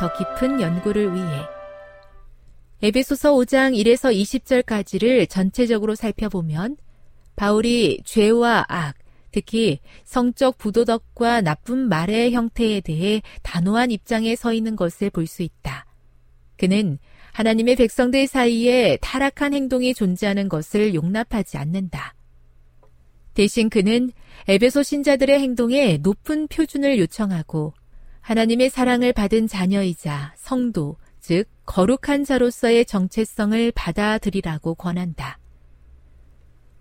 더 깊은 연구를 위해 에베소서 5장 1에서 20절까지를 전체적으로 살펴보면 바울이 죄와 악, 특히 성적 부도덕과 나쁜 말의 형태에 대해 단호한 입장에 서 있는 것을 볼 수 있다. 그는 하나님의 백성들 사이에 타락한 행동이 존재하는 것을 용납하지 않는다. 대신 그는 에베소 신자들의 행동에 높은 표준을 요청하고 하나님의 사랑을 받은 자녀이자 성도, 즉 거룩한 자로서의 정체성을 받아들이라고 권한다.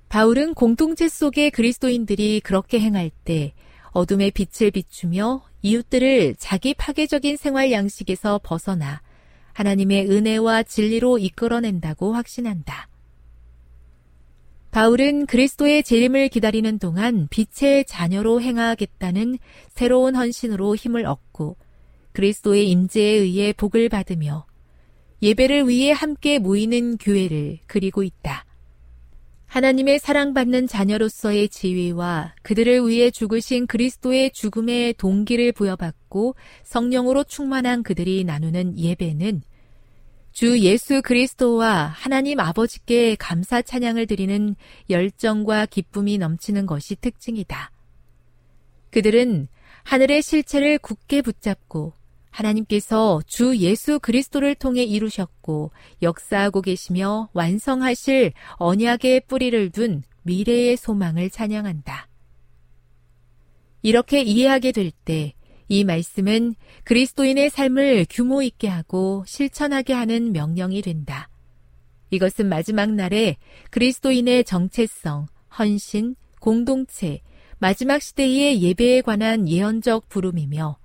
바울은 공동체 속의 그리스도인들이 그렇게 행할 때 어둠의 빛을 비추며 이웃들을 자기 파괴적인 생활 양식에서 벗어나 하나님의 은혜와 진리로 이끌어낸다고 확신한다. 바울은 그리스도의 재림을 기다리는 동안 빛의 자녀로 행하겠다는 새로운 헌신으로 힘을 얻고 그리스도의 임재에 의해 복을 받으며 예배를 위해 함께 모이는 교회를 그리고 있다. 하나님의 사랑받는 자녀로서의 지위와 그들을 위해 죽으신 그리스도의 죽음의 동기를 부여받고 성령으로 충만한 그들이 나누는 예배는 주 예수 그리스도와 하나님 아버지께 감사 찬양을 드리는 열정과 기쁨이 넘치는 것이 특징이다. 그들은 하늘의 실체를 굳게 붙잡고 하나님께서 주 예수 그리스도를 통해 이루셨고 역사하고 계시며 완성하실 언약의 뿌리를 둔 미래의 소망을 찬양한다. 이렇게 이해하게 될 때 이 말씀은 그리스도인의 삶을 규모 있게 하고 실천하게 하는 명령이 된다. 이것은 마지막 날에 그리스도인의 정체성, 헌신, 공동체, 마지막 시대의 예배에 관한 예언적 부름이며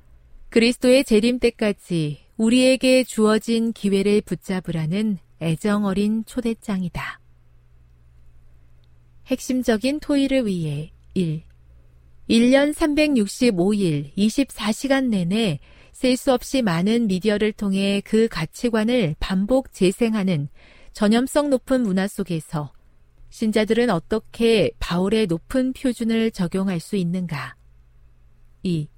그리스도의 재림 때까지 우리에게 주어진 기회를 붙잡으라는 애정 어린 초대장이다. 핵심적인 토의를 위해 1. 1년 365일 24시간 내내 셀 수 없이 많은 미디어를 통해 그 가치관을 반복 재생하는 전염성 높은 문화 속에서 신자들은 어떻게 바울의 높은 표준을 적용할 수 있는가? 2.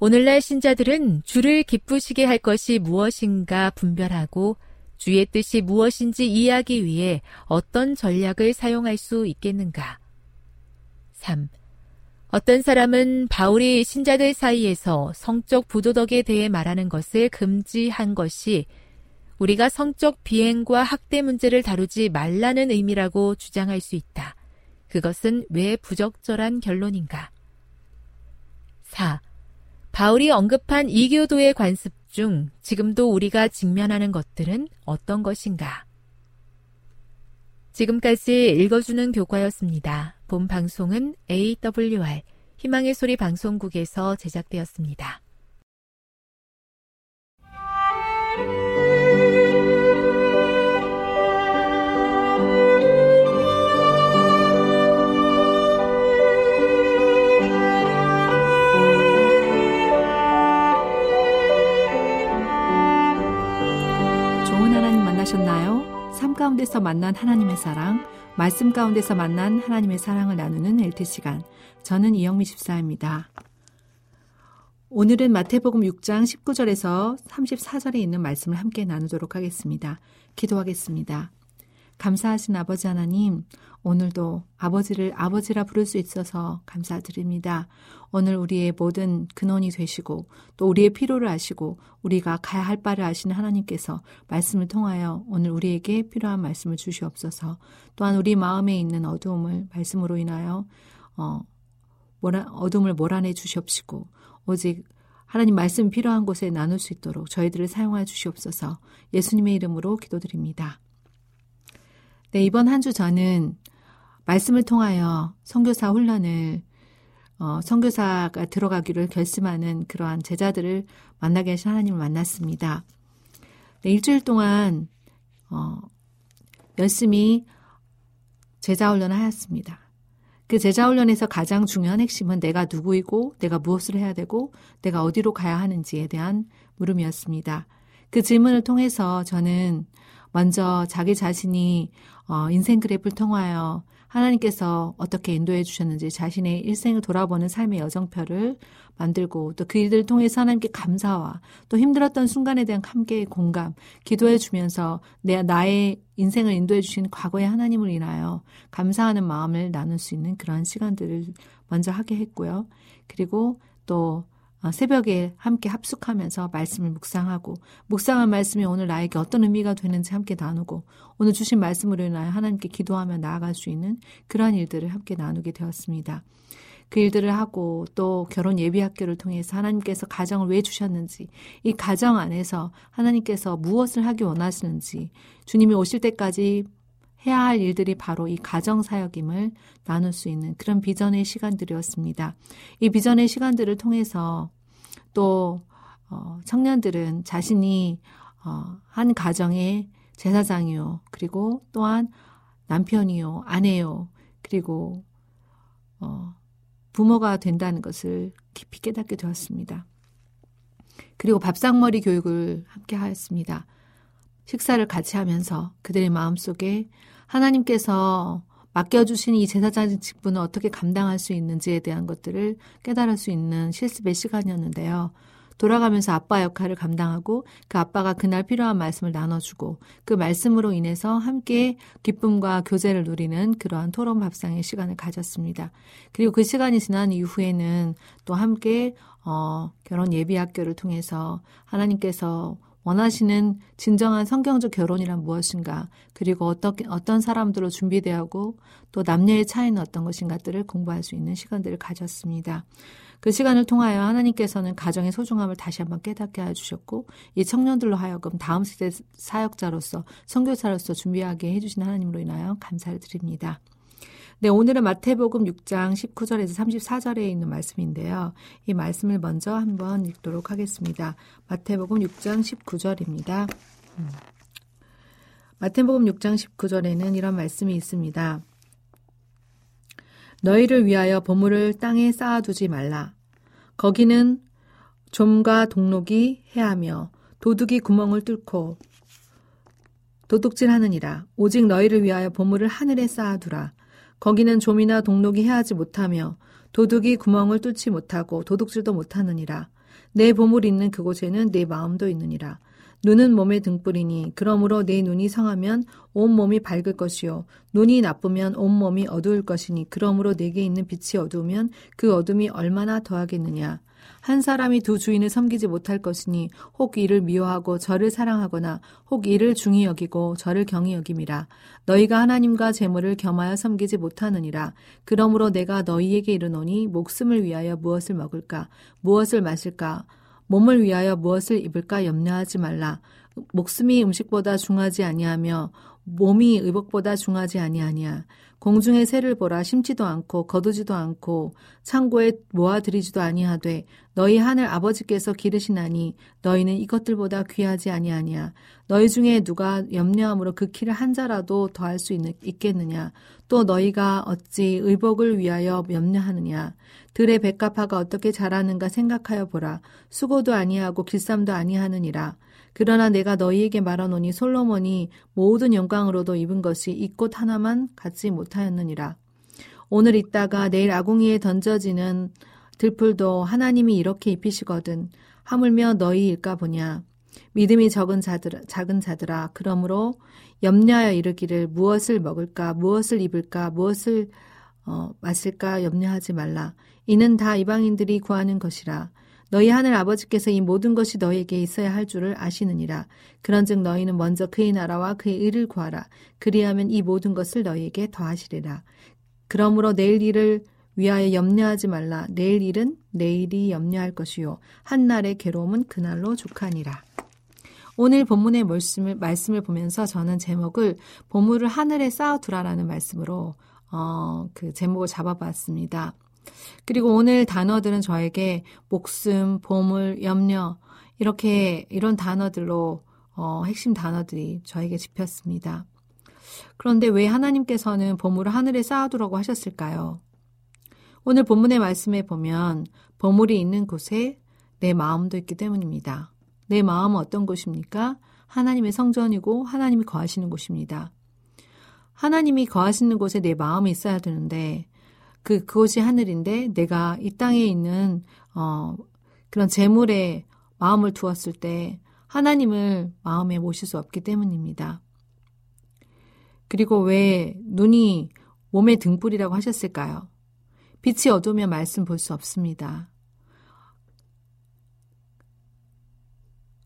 오늘날 신자들은 주를 기쁘시게 할 것이 무엇인가 분별하고 주의 뜻이 무엇인지 이해하기 위해 어떤 전략을 사용할 수 있겠는가? 3. 어떤 사람은 바울이 신자들 사이에서 성적 부도덕에 대해 말하는 것을 금지한 것이 우리가 성적 비행과 학대 문제를 다루지 말라는 의미라고 주장할 수 있다. 그것은 왜 부적절한 결론인가? 4. 바울이 언급한 이교도의 관습 중 지금도 우리가 직면하는 것들은 어떤 것인가? 지금까지 읽어주는 교과였습니다. 본 방송은 AWR 희망의 소리 방송국에서 제작되었습니다. 삶 가운데서 만난 하나님의 사랑, 말씀 가운데서 만난 하나님의 사랑을 나누는 엘트 시간. 저는 이영미 집사입니다. 오늘은 마태복음 6장 19절에서 34절에 있는 말씀을 함께 나누도록 하겠습니다. 기도하겠습니다. 감사하신 아버지 하나님, 오늘도 아버지를 아버지라 부를 수 있어서 감사드립니다. 오늘 우리의 모든 근원이 되시고 또 우리의 필요를 아시고 우리가 가야 할 바를 아시는 하나님께서 말씀을 통하여 오늘 우리에게 필요한 말씀을 주시옵소서. 또한 우리 마음에 있는 어두움을 말씀으로 인하여 어, 몰아, 어둠을 몰아내 주시옵시고 오직 하나님 말씀 필요한 곳에 나눌 수 있도록 저희들을 사용하여 주시옵소서. 예수님의 이름으로 기도드립니다. 네, 이번 한 주 저는 말씀을 통하여 선교사 훈련을 어, 선교사가 들어가기를 결심하는 그러한 제자들을 만나게 하신 하나님을 만났습니다. 네, 일주일 동안 어, 열심히 제자 훈련을 하였습니다. 그 제자 훈련에서 가장 중요한 핵심은 내가 누구이고 내가 무엇을 해야 되고 내가 어디로 가야 하는지에 대한 물음이었습니다. 그 질문을 통해서 저는 먼저 자기 자신이 어, 인생 그래프를 통하여 하나님께서 어떻게 인도해 주셨는지 자신의 일생을 돌아보는 삶의 여정표를 만들고 또 그 일들을 통해서 하나님께 감사와 또 힘들었던 순간에 대한 함께의 공감, 기도해 주면서 내 나의 인생을 인도해 주신 과거의 하나님을 인하여 감사하는 마음을 나눌 수 있는 그런 시간들을 먼저 하게 했고요. 그리고 또 어, 새벽에 함께 합숙하면서 말씀을 묵상하고 묵상한 말씀이 오늘 나에게 어떤 의미가 되는지 함께 나누고 오늘 주신 말씀으로 인하여 하나님께 기도하며 나아갈 수 있는 그러한 일들을 함께 나누게 되었습니다. 그 일들을 하고 또 결혼 예비 학교를 통해서 하나님께서 가정을 왜 주셨는지 이 가정 안에서 하나님께서 무엇을 하기 원하시는지 주님이 오실 때까지 해야 할 일들이 바로 이 가정 사역임을 나눌 수 있는 그런 비전의 시간들이었습니다. 이 비전의 시간들을 통해서 또 어, 청년들은 자신이 어, 한 가정의 제사장이요, 그리고 또한 남편이요, 아내요, 그리고 어, 부모가 된다는 것을 깊이 깨닫게 되었습니다. 그리고 밥상머리 교육을 함께 하였습니다. 식사를 같이 하면서 그들의 마음속에 하나님께서 맡겨주신 이 제사장 직분을 어떻게 감당할 수 있는지에 대한 것들을 깨달을 수 있는 실습의 시간이었는데요. 돌아가면서 아빠 역할을 감당하고 그 아빠가 그날 필요한 말씀을 나눠주고 그 말씀으로 인해서 함께 기쁨과 교제를 누리는 그러한 토론 밥상의 시간을 가졌습니다. 그리고 그 시간이 지난 이후에는 또 함께 어, 결혼 예비 학교를 통해서 하나님께서 원하시는 진정한 성경적 결혼이란 무엇인가, 그리고 어떻게, 어떤 사람들로 준비되고 또 남녀의 차이는 어떤 것인가들을 공부할 수 있는 시간들을 가졌습니다. 그 시간을 통하여 하나님께서는 가정의 소중함을 다시 한번 깨닫게 해주셨고, 이 청년들로 하여금 다음 세대 사역자로서, 선교사로서 준비하게 해주신 하나님으로 인하여 감사를 드립니다. 네, 오늘은 마태복음 6장 19절에서 34절에 있는 말씀인데요. 이 말씀을 먼저 한번 읽도록 하겠습니다. 마태복음 6장 19절입니다. 음. 마태복음 6장 19절에는 이런 말씀이 있습니다. 너희를 위하여 보물을 땅에 쌓아두지 말라. 거기는 좀과 동록이 해하며 도둑이 구멍을 뚫고 도둑질하느니라. 오직 너희를 위하여 보물을 하늘에 쌓아두라. 거기는 좀이나 동록이 해하지 못하며 도둑이 구멍을 뚫지 못하고 도둑질도 못하느니라. 내 보물 있는 그곳에는 내 마음도 있느니라. 눈은 몸의 등불이니 그러므로 내 눈이 성하면 온 몸이 밝을 것이요 눈이 나쁘면 온 몸이 어두울 것이니 그러므로 내게 있는 빛이 어두우면 그 어둠이 얼마나 더하겠느냐 한 사람이 두 주인을 섬기지 못할 것이니 혹 이를 미워하고 저를 사랑하거나 혹 이를 중히 여기고 저를 경히 여김이라 너희가 하나님과 재물을 겸하여 섬기지 못하느니라. 그러므로 내가 너희에게 이르노니 목숨을 위하여 무엇을 먹을까? 무엇을 마실까? 몸을 위하여 무엇을 입을까? 염려하지 말라. 목숨이 음식보다 중하지 아니하며 몸이 의복보다 중하지 아니하니야. 공중의 새를 보라. 심지도 않고 거두지도 않고 창고에 모아들이지도 아니하되 너희 하늘 아버지께서 기르시나니 너희는 이것들보다 귀하지 아니하니야. 너희 중에 누가 염려함으로 그 키를 한 자라도 더할 수 있, 겠느냐 또 너희가 어찌 의복을 위하여 염려하느냐. 들의 백합화가 어떻게 자라는가 생각하여 보라. 수고도 아니하고 길쌈도 아니하느니라. 그러나 내가 너희에게 말하노니 솔로몬이 모든 영광으로도 입은 것이 이 꽃 하나만 갖지 못하였느니라. 오늘 있다가 내일 아궁이에 던져지는 들풀도 하나님이 이렇게 입히시거든. 하물며 너희일까 보냐. 믿음이 적은 자들, 작은 자들아. 그러므로 염려하여 이르기를 무엇을 먹을까, 무엇을 입을까, 무엇을 어, 마실까 염려하지 말라. 이는 다 이방인들이 구하는 것이라. 너희 하늘 아버지께서 이 모든 것이 너희에게 있어야 할 줄을 아시느니라. 그런즉 너희는 먼저 그의 나라와 그의 의를 구하라. 그리하면 이 모든 것을 너희에게 더하시리라. 그러므로 내일 일을 위하여 염려하지 말라. 내일 일은 내일이 염려할 것이요. 한날의 괴로움은 그날로 족하니라. 오늘 본문의 말씀을, 말씀을 보면서 저는 제목을 보물을 하늘에 쌓아두라라는 말씀으로 어, 그 제목을 잡아봤습니다. 그리고 오늘 단어들은 저에게 목숨, 보물, 염려 이렇게 이런 단어들로 어, 핵심 단어들이 저에게 집혔습니다. 그런데 왜 하나님께서는 보물을 하늘에 쌓아두라고 하셨을까요? 오늘 본문의 말씀에 보면 보물이 있는 곳에 내 마음도 있기 때문입니다. 내 마음은 어떤 곳입니까? 하나님의 성전이고 하나님이 거하시는 곳입니다. 하나님이 거하시는 곳에 내 마음이 있어야 되는데 그 그곳이 하늘인데 내가 이 땅에 있는 어 그런 재물에 마음을 두었을 때 하나님을 마음에 모실 수 없기 때문입니다. 그리고 왜 눈이 몸의 등불이라고 하셨을까요? 빛이 어두우면 말씀 볼 수 없습니다.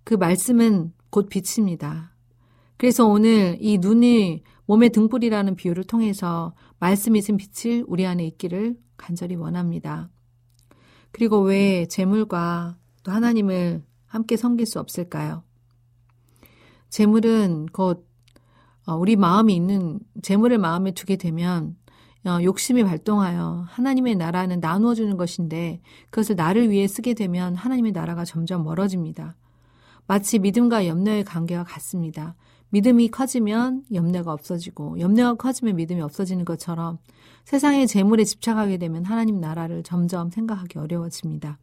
그 말씀은 곧 빛입니다. 그래서 오늘 이 눈이 몸의 등불이라는 비유를 통해서 말씀이 신 빛을 우리 안에 있기를 간절히 원합니다. 그리고 왜 재물과 또 하나님을 함께 섬길 수 없을까요? 재물은 곧 어, 우리 마음이 있는 재물을 마음에 두게 되면 어, 욕심이 발동하여 하나님의 나라는 나누어 주는 것인데 그것을 나를 위해 쓰게 되면 하나님의 나라가 점점 멀어집니다. 마치 믿음과 염려의 관계와 같습니다. 믿음이 커지면 염려가 없어지고 염려가 커지면 믿음이 없어지는 것처럼 세상의 재물에 집착하게 되면 하나님 나라를 점점 생각하기 어려워집니다.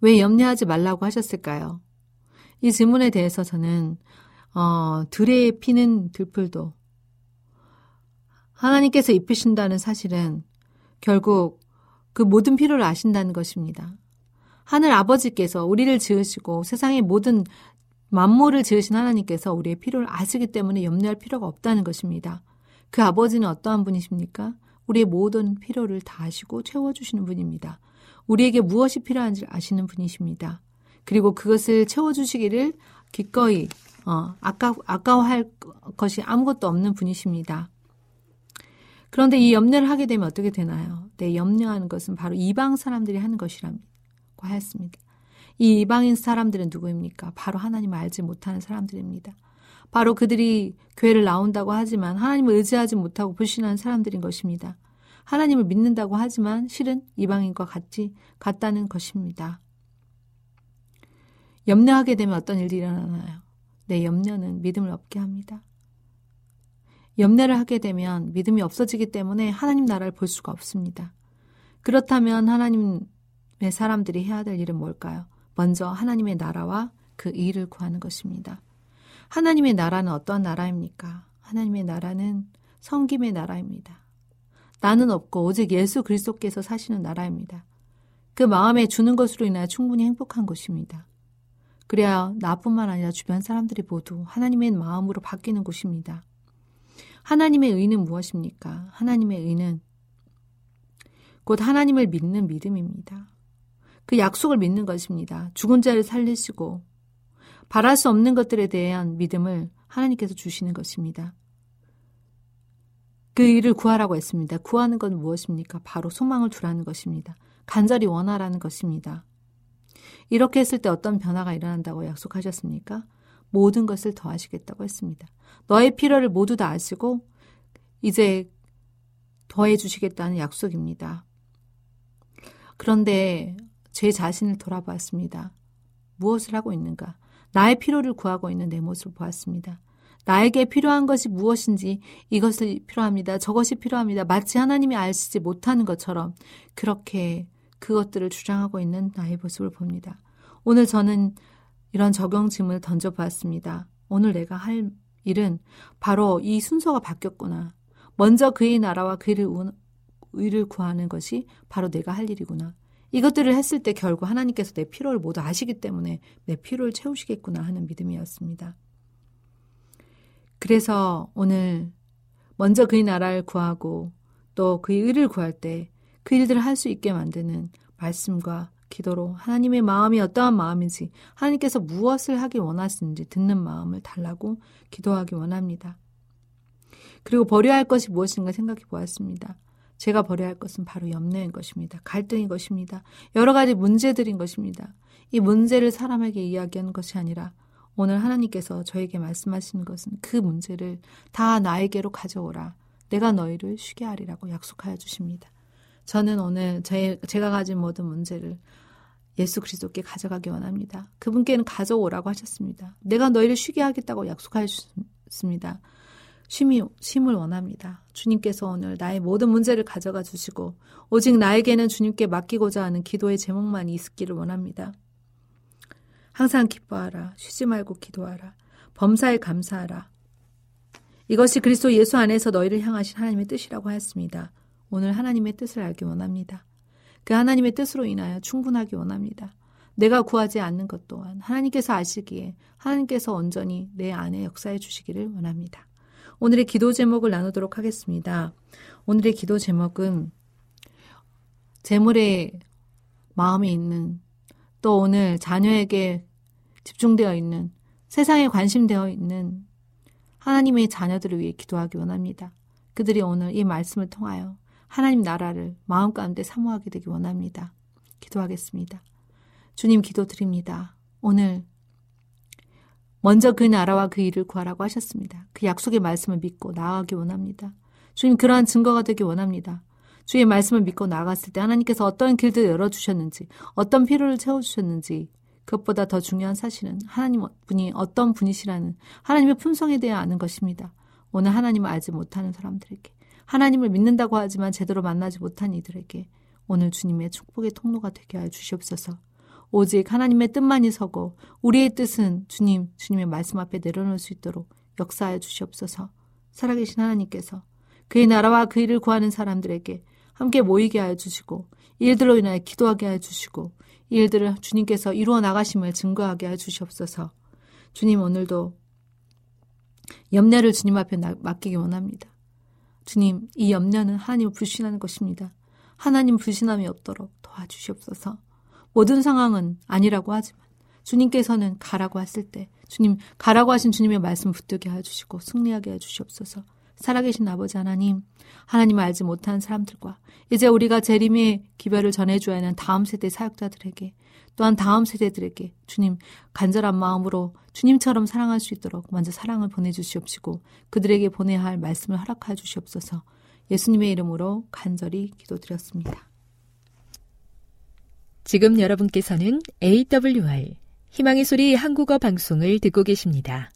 왜 염려하지 말라고 하셨을까요? 이 질문에 대해서 저는 어, 들에 피는 들풀도 하나님께서 입히신다는 사실은 결국 그 모든 필요를 아신다는 것입니다. 하늘 아버지께서 우리를 지으시고 세상의 모든 만물을 지으신 하나님께서 우리의 필요를 아시기 때문에 염려할 필요가 없다는 것입니다. 그 아버지는 어떠한 분이십니까? 우리의 모든 필요를 다 아시고 채워주시는 분입니다. 우리에게 무엇이 필요한지 아시는 분이십니다. 그리고 그것을 채워주시기를 기꺼이 어, 아까 아까워할 것이 아무것도 없는 분이십니다. 그런데 이 염려를 하게 되면 어떻게 되나요? 내 염려하는 것은 바로 이방 사람들이 하는 것이라고 하였습니다. 이 이방인 사람들은 누구입니까? 바로 하나님을 알지 못하는 사람들입니다. 바로 그들이 교회를 나온다고 하지만 하나님을 의지하지 못하고 불신하는 사람들인 것입니다. 하나님을 믿는다고 하지만 실은 이방인과 같이 같다는 것입니다. 염려하게 되면 어떤 일들이 일어나나요? 내 염려는 믿음을 얻게 합니다. 염려를 하게 되면 믿음이 없어지기 때문에 하나님 나라를 볼 수가 없습니다. 그렇다면 하나님의 사람들이 해야 될 일은 뭘까요? 먼저 하나님의 나라와 그 일을 구하는 것입니다. 하나님의 나라는 어떠한 나라입니까? 하나님의 나라는 성김의 나라입니다. 나는 없고 오직 예수 그리스도께서 사시는 나라입니다. 그 마음에 주는 것으로 인하여 충분히 행복한 것입니다. 그래야 나뿐만 아니라 주변 사람들이 모두 하나님의 마음으로 바뀌는 곳입니다. 하나님의 의는 무엇입니까? 하나님의 의는 곧 하나님을 믿는 믿음입니다. 그 약속을 믿는 것입니다. 죽은 자를 살리시고 바랄 수 없는 것들에 대한 믿음을 하나님께서 주시는 것입니다. 그 일을 구하라고 했습니다. 구하는 건 무엇입니까? 바로 소망을 두라는 것입니다. 간절히 원하라는 것입니다. 이렇게 했을 때 어떤 변화가 일어난다고 약속하셨습니까? 모든 것을 더하시겠다고 했습니다. 너의 필요를 모두 다 아시고 이제 더해 주시겠다는 약속입니다. 그런데 제 자신을 돌아보았습니다. 무엇을 하고 있는가? 나의 필요를 구하고 있는 내 모습을 보았습니다. 나에게 필요한 것이 무엇인지 이것이 필요합니다. 저것이 필요합니다. 마치 하나님이 아시지 못하는 것처럼 그렇게 그것들을 주장하고 있는 나의 모습을 봅니다. 오늘 저는 이런 적용짐을 던져보았습니다. 오늘 내가 할 일은 바로 이 순서가 바뀌었구나. 먼저 그의 나라와 그의 의를 구하는 것이 바로 내가 할 일이구나. 이것들을 했을 때 결국 하나님께서 내 필요를 모두 아시기 때문에 내 필요를 채우시겠구나 하는 믿음이었습니다. 그래서 오늘 먼저 그의 나라를 구하고 또 그의 의를 구할 때 그 일들을 할 수 있게 만드는 말씀과 기도로 하나님의 마음이 어떠한 마음인지 하나님께서 무엇을 하기 원하시는지 듣는 마음을 달라고 기도하기 원합니다. 그리고 버려야 할 것이 무엇인가 생각해 보았습니다. 제가 버려야 할 것은 바로 염려인 것입니다. 갈등인 것입니다. 여러 가지 문제들인 것입니다. 이 문제를 사람에게 이야기하는 것이 아니라 오늘 하나님께서 저에게 말씀하시는 것은 그 문제를 다 나에게로 가져오라. 내가 너희를 쉬게 하리라고 약속하여 주십니다. 저는 오늘 제, 제가 가진 모든 문제를 예수 그리스도께 가져가기 원합니다. 그분께는 가져오라고 하셨습니다. 내가 너희를 쉬게 하겠다고 약속하셨습니다. 쉼이, 쉼을 원합니다. 주님께서 오늘 나의 모든 문제를 가져가 주시고 오직 나에게는 주님께 맡기고자 하는 기도의 제목만 있기를 원합니다. 항상 기뻐하라. 쉬지 말고 기도하라. 범사에 감사하라. 이것이 그리스도 예수 안에서 너희를 향하신 하나님의 뜻이라고 하였습니다. 오늘 하나님의 뜻을 알기 원합니다. 그 하나님의 뜻으로 인하여 충분하기 원합니다. 내가 구하지 않는 것 또한 하나님께서 아시기에 하나님께서 온전히 내 안에 역사해 주시기를 원합니다. 오늘의 기도 제목을 나누도록 하겠습니다. 오늘의 기도 제목은 재물에 마음이 있는 또 오늘 자녀에게 집중되어 있는 세상에 관심되어 있는 하나님의 자녀들을 위해 기도하기 원합니다. 그들이 오늘 이 말씀을 통하여 하나님 나라를 마음 가운데 사모하게 되기 원합니다. 기도하겠습니다. 주님 기도 드립니다. 오늘 먼저 그 나라와 그 일을 구하라고 하셨습니다. 그 약속의 말씀을 믿고 나아가기 원합니다. 주님 그러한 증거가 되기 원합니다. 주의 말씀을 믿고 나아갔을 때 하나님께서 어떤 길들을 열어주셨는지, 어떤 필요를 채워주셨는지, 그것보다 더 중요한 사실은 하나님 분이 어떤 분이시라는 하나님의 품성에 대해 아는 것입니다. 오늘 하나님을 알지 못하는 사람들에게, 하나님을 믿는다고 하지만 제대로 만나지 못한 이들에게 오늘 주님의 축복의 통로가 되게 하여 주시옵소서. 오직 하나님의 뜻만이 서고 우리의 뜻은 주님, 주님의 말씀 앞에 내려놓을 수 있도록 역사하여 주시옵소서. 살아계신 하나님께서 그의 나라와 그 일을 구하는 사람들에게 함께 모이게 하여 주시고 일들로 인하여 기도하게 하여 주시고 일들을 주님께서 이루어 나가심을 증거하게 하여 주시옵소서. 주님 오늘도 염려를 주님 앞에 맡기기 원합니다. 주님, 이 염려는 하나님을 불신하는 것입니다. 하나님 불신함이 없도록 도와주시옵소서. 모든 상황은 아니라고 하지만 주님께서는 가라고 했을 때 주님 가라고 하신 주님의 말씀 붙들게 해 주시고 승리하게 해 주시옵소서. 살아계신 아버지 하나님, 하나님을 알지 못하는 사람들과 이제 우리가 재림의 기별을 전해줘야 하는 다음 세대 사역자들에게 또한 다음 세대들에게 주님 간절한 마음으로 주님처럼 사랑할 수 있도록 먼저 사랑을 보내주시옵시고 그들에게 보내야 할 말씀을 허락하여 주시옵소서 예수님의 이름으로 간절히 기도드렸습니다. 지금 여러분께서는 AWR 희망의 소리 한국어 방송을 듣고 계십니다.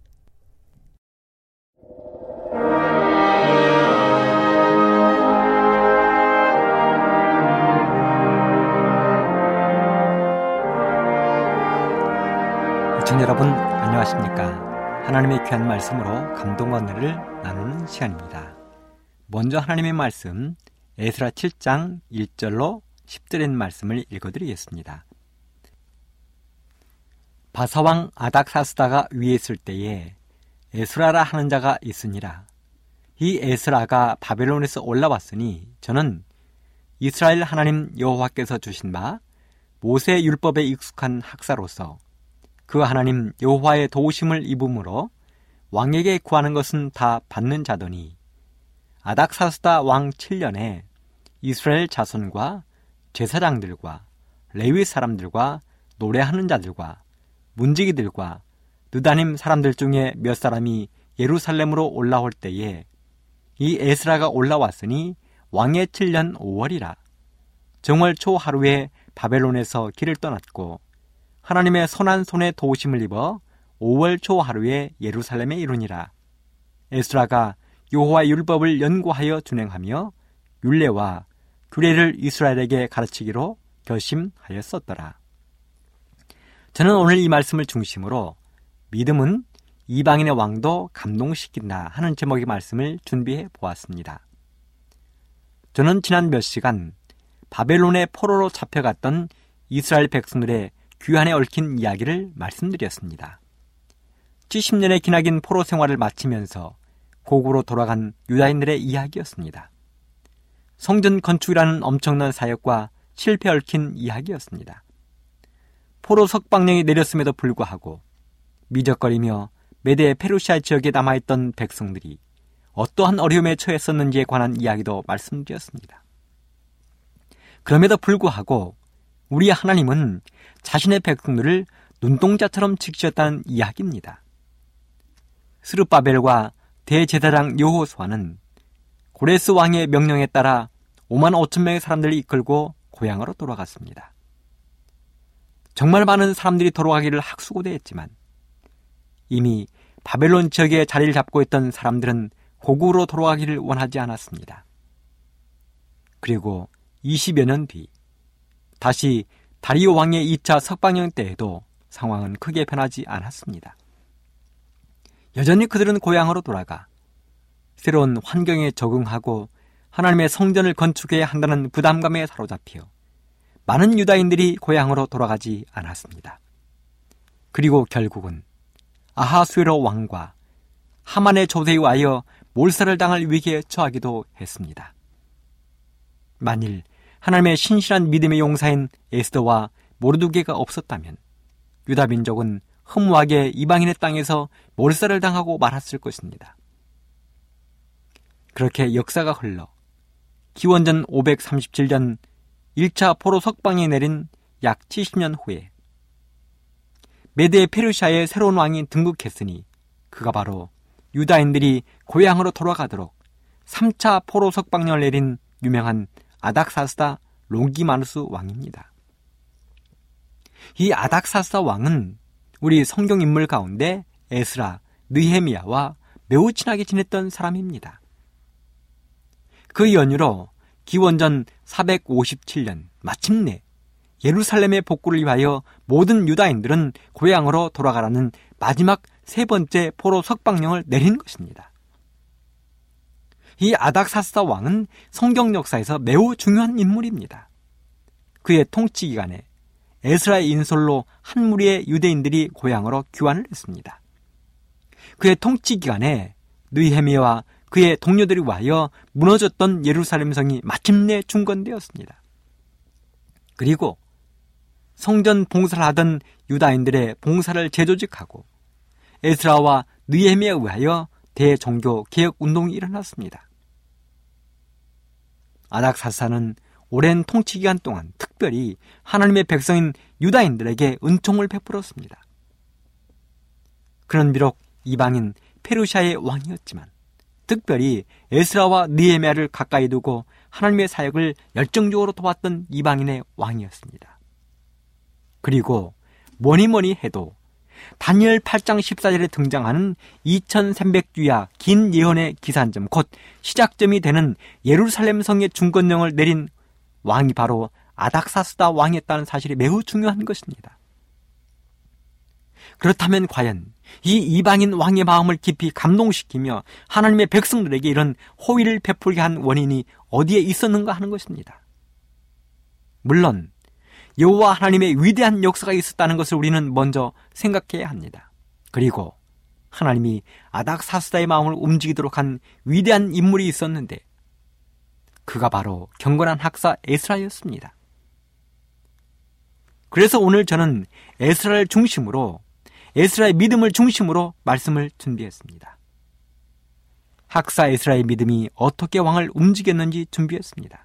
시청 여러분 안녕하십니까? 하나님의 귀한 말씀으로 감동과 은혜를 나누는 시간입니다. 먼저 하나님의 말씀 에스라 7장 1절로 10절의 말씀을 읽어드리겠습니다. 바사왕 아닥사스다가 위에 있을 때에 에스라라 하는 자가 있으니라. 이 에스라가 바벨론에서 올라왔으니 저는 이스라엘 하나님 여호와께서 주신 바 모세 율법에 익숙한 학사로서 그 하나님 여호와의 도우심을 입음으로 왕에게 구하는 것은 다 받는 자더니 아닥사스다 왕 7년에 이스라엘 자손과 제사장들과 레위 사람들과 노래하는 자들과 문지기들과 느다님 사람들 중에 몇 사람이 예루살렘으로 올라올 때에 이 에스라가 올라왔으니 왕의 7년 5월이라 정월 초 하루에 바벨론에서 길을 떠났고 하나님의 선한 손에 도우심을 입어 5월 초 하루에 예루살렘에 이르니라. 에스라가 여호와 율법을 연구하여 준행하며 율례와 규례를 이스라엘에게 가르치기로 결심하였었더라. 저는 오늘 이 말씀을 중심으로 믿음은 이방인의 왕도 감동시킨다 하는 제목의 말씀을 준비해 보았습니다. 저는 지난 몇 시간 바벨론의 포로로 잡혀갔던 이스라엘 백성들의 귀환에 얽힌 이야기를 말씀드렸습니다. 70년의 기나긴 포로 생활을 마치면서 고국으로 돌아간 유다인들의 이야기였습니다. 성전 건축이라는 엄청난 사역과 실패 얽힌 이야기였습니다. 포로 석방령이 내렸음에도 불구하고 미적거리며 메데 페루시아 지역에 남아있던 백성들이 어떠한 어려움에 처했었는지에 관한 이야기도 말씀드렸습니다. 그럼에도 불구하고 우리 하나님은 자신의 백성들을 눈동자처럼 지키셨다는 이야기입니다. 스르바벨과 대제사장 여호수아는 고레스 왕의 명령에 따라 5만 5천 명의 사람들을 이끌고 고향으로 돌아갔습니다. 정말 많은 사람들이 돌아가기를 학수고대했지만 이미 바벨론 지역에 자리를 잡고 있던 사람들은 고국으로 돌아가기를 원하지 않았습니다. 그리고 20여 년 뒤 다시 다리오 왕의 2차 석방령 때에도 상황은 크게 변하지 않았습니다. 여전히 그들은 고향으로 돌아가 새로운 환경에 적응하고 하나님의 성전을 건축해야 한다는 부담감에 사로잡혀 많은 유다인들이 고향으로 돌아가지 않았습니다. 그리고 결국은 아하수에로 왕과 하만의 조세에 와여 몰살을 당할 위기에 처하기도 했습니다. 만일 하나님의 신실한 믿음의 용사인 에스더와 모르두게가 없었다면 유다 민족은 허무하게 이방인의 땅에서 몰살을 당하고 말았을 것입니다. 그렇게 역사가 흘러 기원전 537년 1차 포로 석방이 내린 약 70년 후에 메데 페르시아의 새로운 왕이 등극했으니 그가 바로 유다인들이 고향으로 돌아가도록 3차 포로 석방령을 내린 유명한 아닥사스다 롱기마누스 왕입니다. 이 아닥사스다 왕은 우리 성경 인물 가운데 에스라, 느헤미야와 매우 친하게 지냈던 사람입니다. 그 연유로 기원전 457년 마침내 예루살렘의 복구를 위하여 모든 유다인들은 고향으로 돌아가라는 마지막 세 번째 포로 석방령을 내린 것입니다. 이 아닥사스다 왕은 성경 역사에서 매우 중요한 인물입니다. 그의 통치 기간에 에스라의 인솔로 한 무리의 유대인들이 고향으로 귀환을 했습니다. 그의 통치 기간에 느헤미와 그의 동료들이 와여 무너졌던 예루살렘 성이 마침내 중건되었습니다. 그리고 성전 봉사를 하던 유다인들의 봉사를 재조직하고 에스라와 느헤미에 의하여 대종교 개혁 운동이 일어났습니다. 아닥사사는 오랜 통치 기간 동안 특별히 하나님의 백성인 유다인들에게 은총을 베풀었습니다. 그는 비록 이방인 페르시아의 왕이었지만 특별히 에스라와 느헤미야를 가까이 두고 하나님의 사역을 열정적으로 도왔던 이방인의 왕이었습니다. 그리고 뭐니 뭐니 해도 다니엘 8장 14절에 등장하는 2300주야 긴 예언의 기산점 곧 시작점이 되는 예루살렘 성의 중건령을 내린 왕이 바로 아닥사스다 왕이었다는 사실이 매우 중요한 것입니다. 그렇다면 과연 이 이방인 왕의 마음을 깊이 감동시키며 하나님의 백성들에게 이런 호의를 베풀게 한 원인이 어디에 있었는가 하는 것입니다. 물론 여호와 하나님의 위대한 역사가 있었다는 것을 우리는 먼저 생각해야 합니다. 그리고 하나님이 아닥사스다의 마음을 움직이도록 한 위대한 인물이 있었는데 그가 바로 경건한 학사 에스라였습니다. 그래서 오늘 저는 에스라를 중심으로 에스라의 믿음을 중심으로 말씀을 준비했습니다. 학사 에스라의 믿음이 어떻게 왕을 움직였는지 준비했습니다.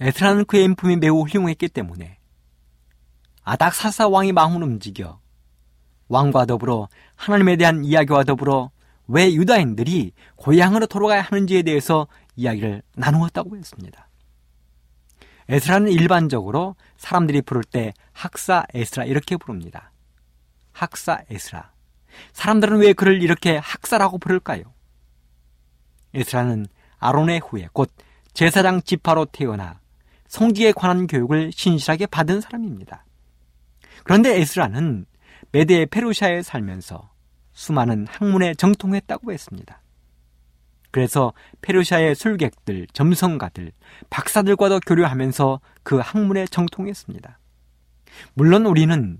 에스라는 그의 인품이 매우 훌륭했기 때문에 아닥사사 왕의 마음을 움직여 왕과 더불어 하나님에 대한 이야기와 더불어 왜 유다인들이 고향으로 돌아가야 하는지에 대해서 이야기를 나누었다고 했습니다. 에스라는 일반적으로 사람들이 부를 때 학사 에스라 이렇게 부릅니다. 학사 에스라. 사람들은 왜 그를 이렇게 학사라고 부를까요? 에스라는 아론의 후에 곧 제사장 지파로 태어나 성지에 관한 교육을 신실하게 받은 사람입니다. 그런데 에스라는 메데 페루시아에 살면서 수많은 학문에 정통했다고 했습니다. 그래서 페르시아의 술객들, 점성가들, 박사들과도 교류하면서 그 학문에 정통했습니다. 물론 우리는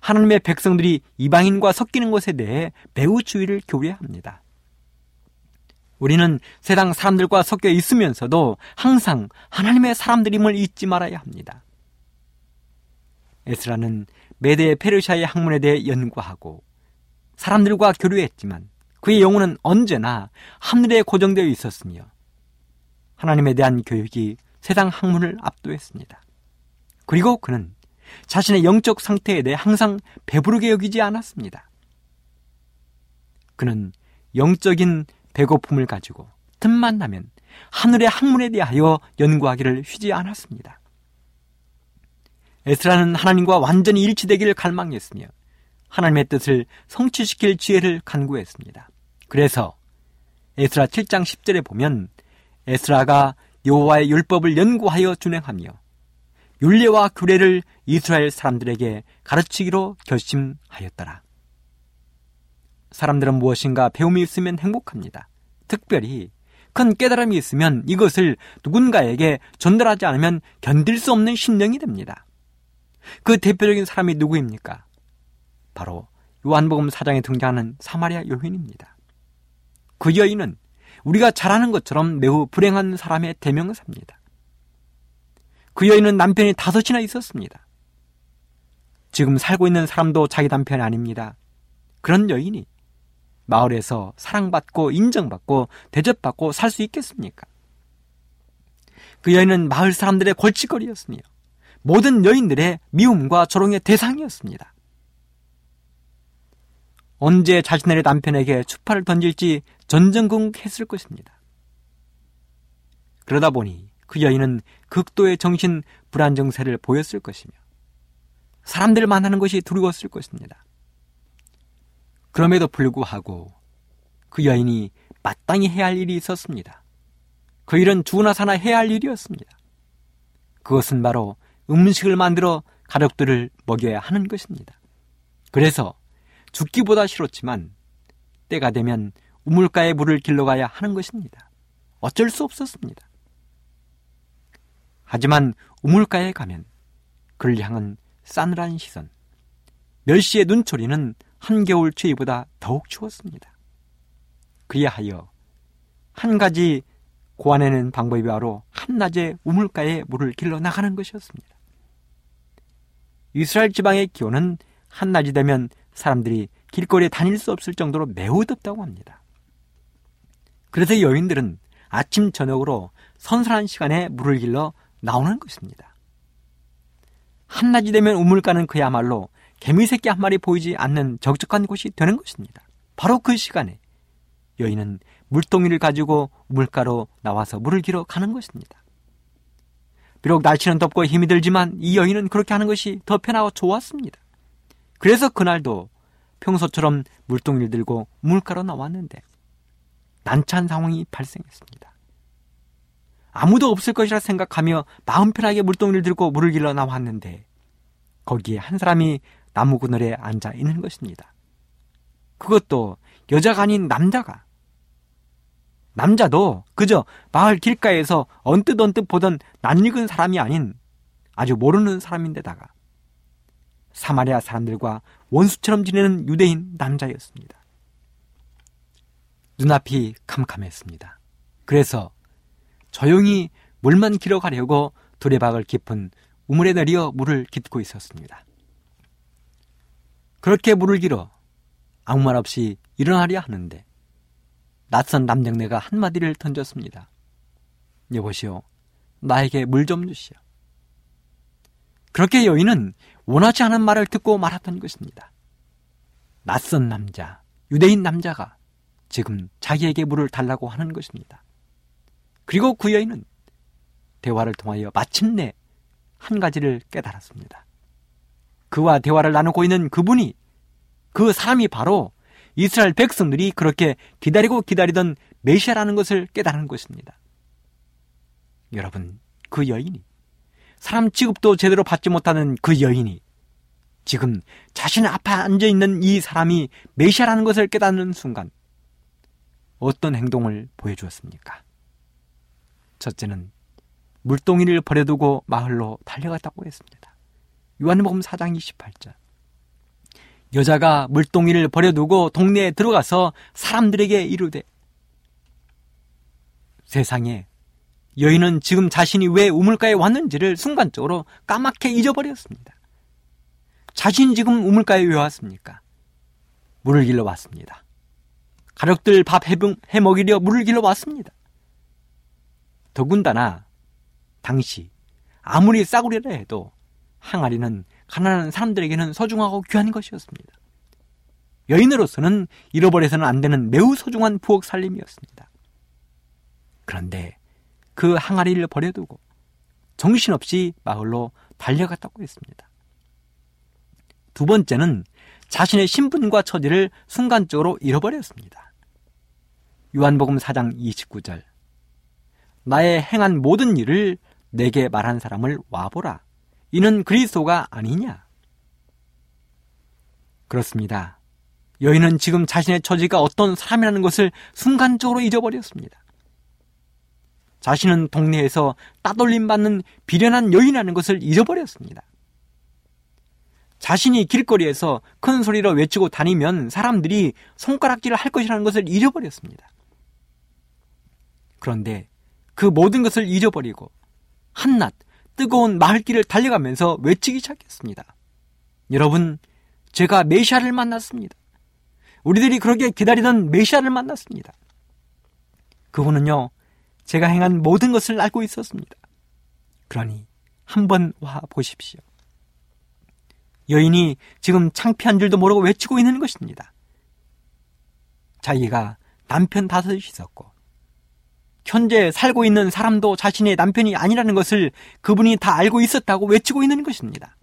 하나님의 백성들이 이방인과 섞이는 것에 대해 매우 주의를 교해야 합니다. 우리는 세상 사람들과 섞여 있으면서도 항상 하나님의 사람들임을 잊지 말아야 합니다. 에스라는 메데 페르시아의 학문에 대해 연구하고 사람들과 교류했지만 그의 영혼은 언제나 하늘에 고정되어 있었으며 하나님에 대한 교육이 세상 학문을 압도했습니다. 그리고 그는 자신의 영적 상태에 대해 항상 배부르게 여기지 않았습니다. 그는 영적인 배고픔을 가지고 틈만 나면 하늘의 학문에 대하여 연구하기를 쉬지 않았습니다. 에스라는 하나님과 완전히 일치되기를 갈망했으며 하나님의 뜻을 성취시킬 지혜를 간구했습니다. 그래서 에스라 7장 10절에 보면 에스라가 여호와의 율법을 연구하여 준행하며 율례와 규례를 이스라엘 사람들에게 가르치기로 결심하였더라. 사람들은 무엇인가 배움이 있으면 행복합니다. 특별히 큰 깨달음이 있으면 이것을 누군가에게 전달하지 않으면 견딜 수 없는 심령이 됩니다. 그 대표적인 사람이 누구입니까? 바로 요한복음 4장에 등장하는 사마리아 여인입니다. 그 여인은 우리가 잘 아는 것처럼 매우 불행한 사람의 대명사입니다. 그 여인은 남편이 다섯이나 있었습니다. 지금 살고 있는 사람도 자기 남편이 아닙니다. 그런 여인이 마을에서 사랑받고 인정받고 대접받고 살 수 있겠습니까? 그 여인은 마을 사람들의 골칫거리였으며 모든 여인들의 미움과 조롱의 대상이었습니다. 언제 자신의 남편에게 추파를 던질지 전전긍긍했을 것입니다. 그러다 보니 그 여인은 극도의 정신 불안정세를 보였을 것이며 사람들 만나는 것이 두려웠을 것입니다. 그럼에도 불구하고 그 여인이 마땅히 해야 할 일이 있었습니다. 그 일은 죽으나 사나 해야 할 일이었습니다. 그것은 바로 음식을 만들어 가족들을 먹여야 하는 것입니다. 그래서 죽기보다 싫었지만 때가 되면 우물가에 물을 길러가야 하는 것입니다. 어쩔 수 없었습니다. 하지만 우물가에 가면 그를 향한 싸늘한 시선, 멸시의 눈초리는 한겨울 추위보다 더욱 추웠습니다. 그리하여 한 가지 고안해낸 방법이 바로 한낮에 우물가에 물을 길러 나가는 것이었습니다. 이스라엘 지방의 기온은 한낮이 되면 사람들이 길거리에 다닐 수 없을 정도로 매우 덥다고 합니다. 그래서 여인들은 아침 저녁으로 선선한 시간에 물을 길러 나오는 것입니다. 한낮이 되면 우물가는 그야말로 개미새끼 한 마리 보이지 않는 적적한 곳이 되는 것입니다. 바로 그 시간에 여인은 물동이를 가지고 우물가로 나와서 물을 길어 가는 것입니다. 비록 날씨는 덥고 힘이 들지만 이 여인은 그렇게 하는 것이 더 편하고 좋았습니다. 그래서 그날도 평소처럼 물동이를 들고 물가로 나왔는데 난처한 상황이 발생했습니다. 아무도 없을 것이라 생각하며 마음 편하게 물동이를 들고 물을 길러 나왔는데 거기에 한 사람이 나무 그늘에 앉아 있는 것입니다. 그것도 여자가 아닌 남자가 남자도 그저 마을 길가에서 언뜻 언뜻 보던 낯익은 사람이 아닌 아주 모르는 사람인데다가 사마리아 사람들과 원수처럼 지내는 유대인 남자였습니다. 눈앞이 캄캄했습니다. 그래서 조용히 물만 길어 가려고 두레박을 깊은 우물에 내려 물을 깃고 있었습니다. 그렇게 물을 길어 아무 말 없이 일어나려 하는데 낯선 남정네가 한마디를 던졌습니다. 여보시오, 나에게 물 좀 주시오. 그렇게 여인은 원하지 않은 말을 듣고 말았던 것입니다. 낯선 남자, 유대인 남자가 지금 자기에게 물을 달라고 하는 것입니다. 그리고 그 여인은 대화를 통하여 마침내 한 가지를 깨달았습니다. 그와 대화를 나누고 있는 그분이 그 사람이 바로 이스라엘 백성들이 그렇게 기다리고 기다리던 메시아라는 것을 깨달은 것입니다. 여러분, 그 여인이 사람 취급도 제대로 받지 못하는 그 여인이 지금 자신 앞에 앉아 있는 이 사람이 메시아라는 것을 깨닫는 순간 어떤 행동을 보여주었습니까? 첫째는 물동이를 버려두고 마을로 달려갔다고 했습니다. 요한복음 4장 28절. 여자가 물동이를 버려두고 동네에 들어가서 사람들에게 이르되 세상에 여인은 지금 자신이 왜 우물가에 왔는지를 순간적으로 까맣게 잊어버렸습니다. 자신 지금 우물가에 왜 왔습니까? 물을 길러 왔습니다. 가족들 밥 해 먹이려 물을 길러 왔습니다. 더군다나 당시 아무리 싸구려라 해도 항아리는 가난한 사람들에게는 소중하고 귀한 것이었습니다. 여인으로서는 잃어버려서는 안 되는 매우 소중한 부엌 살림이었습니다. 그런데 그 항아리를 버려두고 정신없이 마을로 달려갔다고 했습니다. 두 번째는 자신의 신분과 처지를 순간적으로 잃어버렸습니다. 요한복음 4장 29절 나의 행한 모든 일을 내게 말한 사람을 와보라. 이는 그리스도가 아니냐? 그렇습니다. 여인은 지금 자신의 처지가 어떤 사람이라는 것을 순간적으로 잊어버렸습니다. 자신은 동네에서 따돌림 받는 비련한 여인이라는 것을 잊어버렸습니다. 자신이 길거리에서 큰 소리로 외치고 다니면 사람들이 손가락질을 할 것이라는 것을 잊어버렸습니다. 그런데 그 모든 것을 잊어버리고 한낮 뜨거운 마을길을 달려가면서 외치기 시작했습니다. 여러분, 제가 메시아를 만났습니다. 우리들이 그렇게 기다리던 메시아를 만났습니다. 그분은요, 제가 행한 모든 것을 알고 있었습니다. 그러니 한번 와 보십시오. 여인이 지금 창피한 줄도 모르고 외치고 있는 것입니다. 자기가 남편 다섯이 있었고 현재 살고 있는 사람도 자신의 남편이 아니라는 것을 그분이 다 알고 있었다고 외치고 있는 것입니다.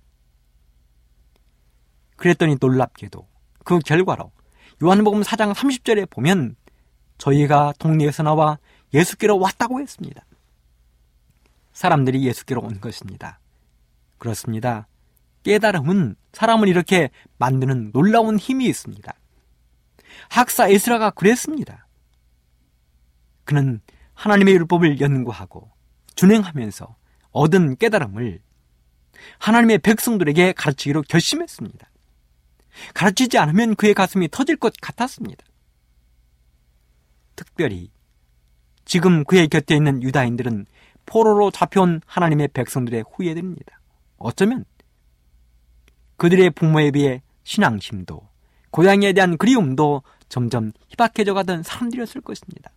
그랬더니 놀랍게도 그 결과로 요한복음 4장 30절에 보면 저희가 동네에서 나와 예수께로 왔다고 했습니다. 사람들이 예수께로 온 것입니다. 그렇습니다. 깨달음은 사람을 이렇게 만드는 놀라운 힘이 있습니다. 학사 에스라가 그랬습니다. 그는 하나님의 율법을 연구하고 준행하면서 얻은 깨달음을 하나님의 백성들에게 가르치기로 결심했습니다. 가르치지 않으면 그의 가슴이 터질 것 같았습니다. 특별히 지금 그의 곁에 있는 유다인들은 포로로 잡혀온 하나님의 백성들의 후예들입니다. 어쩌면 그들의 부모에 비해 신앙심도 고향에 대한 그리움도 점점 희박해져 가던 사람들이었을 것입니다.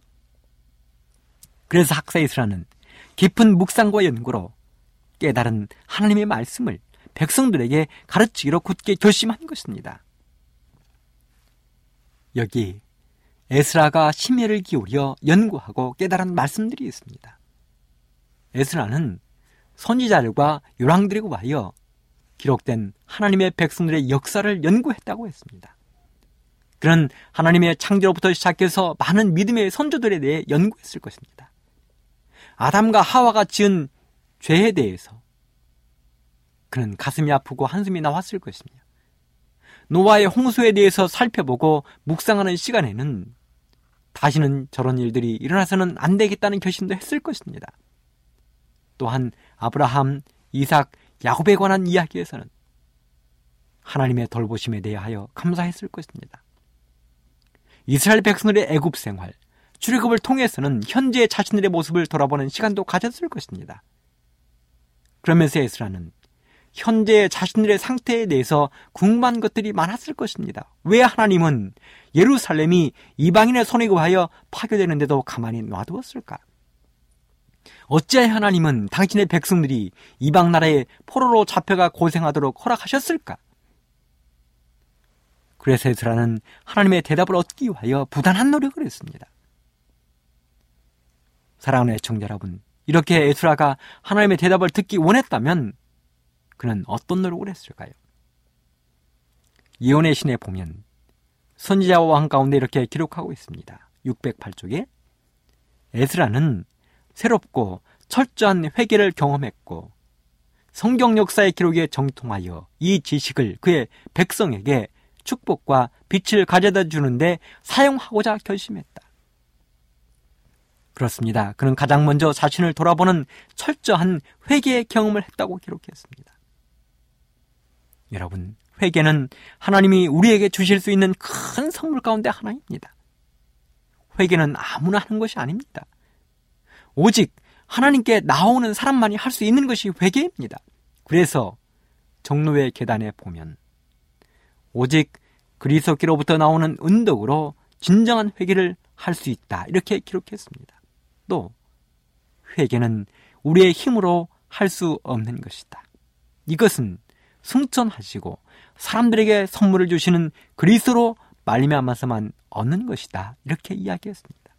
그래서 학사이스라는 깊은 묵상과 연구로 깨달은 하나님의 말씀을 백성들에게 가르치기로 굳게 결심한 것입니다. 여기 에스라가 심혈을 기울여 연구하고 깨달은 말씀들이 있습니다. 에스라는 선지자들과 요랑들에 하여 기록된 하나님의 백성들의 역사를 연구했다고 했습니다. 그는 하나님의 창조로부터 시작해서 많은 믿음의 선조들에 대해 연구했을 것입니다. 아담과 하와가 지은 죄에 대해서 그는 가슴이 아프고 한숨이 나왔을 것입니다. 노아의 홍수에 대해서 살펴보고 묵상하는 시간에는 다시는 저런 일들이 일어나서는 안 되겠다는 결심도 했을 것입니다. 또한 아브라함, 이삭, 야곱에 관한 이야기에서는 하나님의 돌보심에 대하여 감사했을 것입니다. 이스라엘 백성들의 애굽 생활, 출애굽을 통해서는 현재 자신들의 모습을 돌아보는 시간도 가졌을 것입니다. 그러면서 에스라는 현재 자신들의 상태에 대해서 궁금한 것들이 많았을 것입니다. 왜 하나님은 예루살렘이 이방인의 손에 의하여 파괴되는데도 가만히 놔두었을까? 어찌하여 하나님은 당신의 백성들이 이방 나라에 포로로 잡혀가 고생하도록 허락하셨을까? 그래서 에스라는 하나님의 대답을 얻기 위하여 부단한 노력을 했습니다. 사랑하는 애청자 여러분, 이렇게 에스라가 하나님의 대답을 듣기 원했다면 그는 어떤 노력을 했을까요? 예언의 신에 보면 선지자와 왕 가운데 이렇게 기록하고 있습니다. 608쪽에 에스라는 새롭고 철저한 회개를 경험했고 성경 역사의 기록에 정통하여 이 지식을 그의 백성에게 축복과 빛을 가져다 주는데 사용하고자 결심했다. 그렇습니다. 그는 가장 먼저 자신을 돌아보는 철저한 회개의 경험을 했다고 기록했습니다. 여러분, 회개는 하나님이 우리에게 주실 수 있는 큰 선물 가운데 하나입니다. 회개는 아무나 하는 것이 아닙니다. 오직 하나님께 나오는 사람만이 할 수 있는 것이 회개입니다. 그래서 정로의 계단에 보면 오직 그리스도께로부터 나오는 은덕으로 진정한 회개를 할 수 있다. 이렇게 기록했습니다. 또 회개는 우리의 힘으로 할 수 없는 것이다. 이것은 승천하시고 사람들에게 선물을 주시는 그리스도로 말미암아서만 얻는 것이다. 이렇게 이야기했습니다.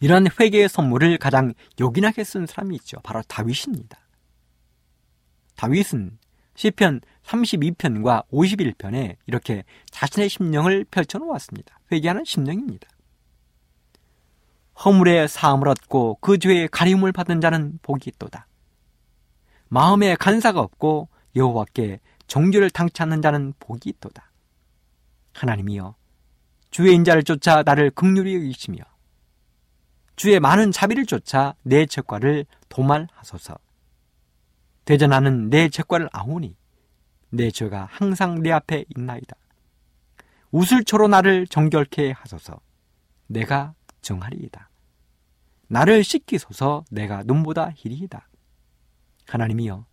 이러한 회개의 선물을 가장 요긴하게 쓴 사람이 있죠. 바로 다윗입니다. 다윗은 시편 32편과 51편에 이렇게 자신의 심령을 펼쳐 놓았습니다. 회개하는 심령입니다. 허물의 사함을 얻고 그 죄의 가림을 받은 자는 복이 있도다. 마음에 간사가 없고 여호와께 정죄를 당치 않는 자는 복이 있도다. 하나님이여 주의 인자를 쫓아 나를 극률히 여기시며 주의 많은 자비를 쫓아 내 책과를 도말하소서. 대전하는 내 책과를 아오니 내 죄가 항상 내 앞에 있나이다. 우슬초로 나를 정결케 하소서. 내가 정하리이다. 나를 씻기소서 내가 눈보다 희리이다. 하나님이여,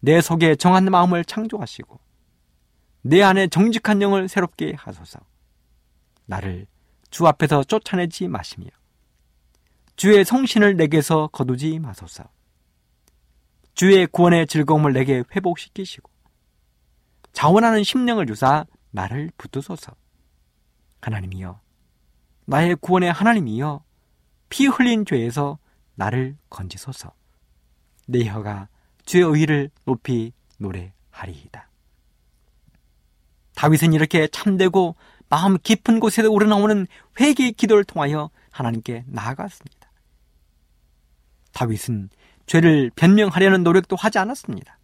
내 속에 정한 마음을 창조하시고, 내 안에 정직한 영을 새롭게 하소서. 나를 주 앞에서 쫓아내지 마시며, 주의 성신을 내게서 거두지 마소서. 주의 구원의 즐거움을 내게 회복시키시고, 자원하는 심령을 주사 나를 붙드소서. 하나님이여, 나의 구원의 하나님이여, 피 흘린 죄에서 나를 건지소서. 내 혀가 주의 의를 높이 노래하리이다. 다윗은 이렇게 참되고 마음 깊은 곳에 서 우러나오는 회개의 기도를 통하여 하나님께 나아갔습니다. 다윗은 죄를 변명하려는 노력도 하지 않았습니다.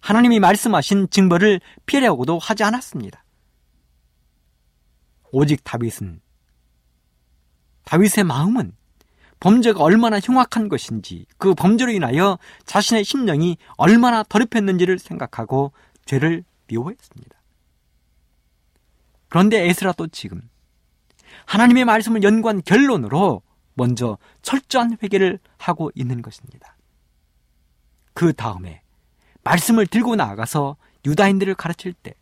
하나님이 말씀하신 징벌을 피하려고도 하지 않았습니다. 오직 다윗은 다윗의 마음은 범죄가 얼마나 흉악한 것인지 그 범죄로 인하여 자신의 심령이 얼마나 더럽혔는지를 생각하고 죄를 미워했습니다. 그런데 에스라도 지금 하나님의 말씀을 연구한 결론으로 먼저 철저한 회개를 하고 있는 것입니다. 그 다음에 말씀을 들고 나아가서 유다인들을 가르칠 때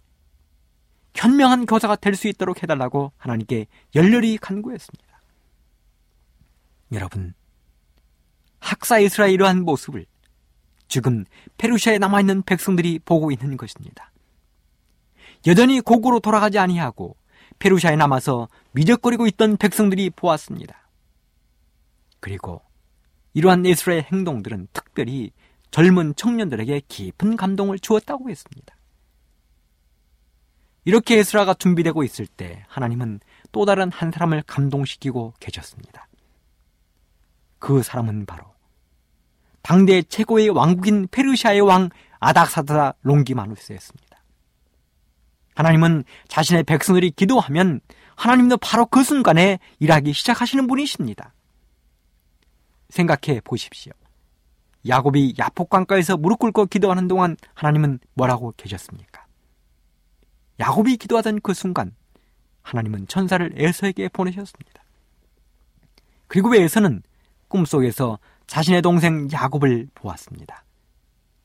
현명한 교사가 될 수 있도록 해달라고 하나님께 열렬히 간구했습니다. 여러분, 학사 이스라엘 이러한 모습을 지금 페르시아에 남아있는 백성들이 보고 있는 것입니다. 여전히 고구로 돌아가지 아니하고 페르시아에 남아서 미적거리고 있던 백성들이 보았습니다. 그리고 이러한 이스라엘 행동들은 특별히 젊은 청년들에게 깊은 감동을 주었다고 했습니다. 이렇게 에스라가 준비되고 있을 때 하나님은 또 다른 한 사람을 감동시키고 계셨습니다. 그 사람은 바로 당대 최고의 왕국인 페르시아의 왕 아닥사다 롱기마누스였습니다. 하나님은 자신의 백성들이 기도하면 하나님도 바로 그 순간에 일하기 시작하시는 분이십니다. 생각해 보십시오. 야곱이 야폭강가에서 무릎 꿇고 기도하는 동안 하나님은 뭐라고 계셨습니까? 야곱이 기도하던 그 순간 하나님은 천사를 에서에게 보내셨습니다. 그리고 에서는 꿈속에서 자신의 동생 야곱을 보았습니다.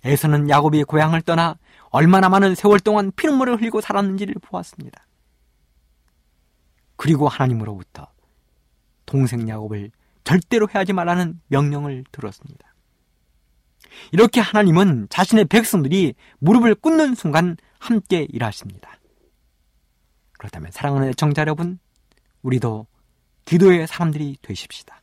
에서는 야곱이 고향을 떠나 얼마나 많은 세월 동안 피눈물을 흘리고 살았는지를 보았습니다. 그리고 하나님으로부터 동생 야곱을 절대로 해하지 말라는 명령을 들었습니다. 이렇게 하나님은 자신의 백성들이 무릎을 꿇는 순간 함께 일하십니다. 그렇다면 사랑하는 애청자 여러분, 우리도 기도의 사람들이 되십시다.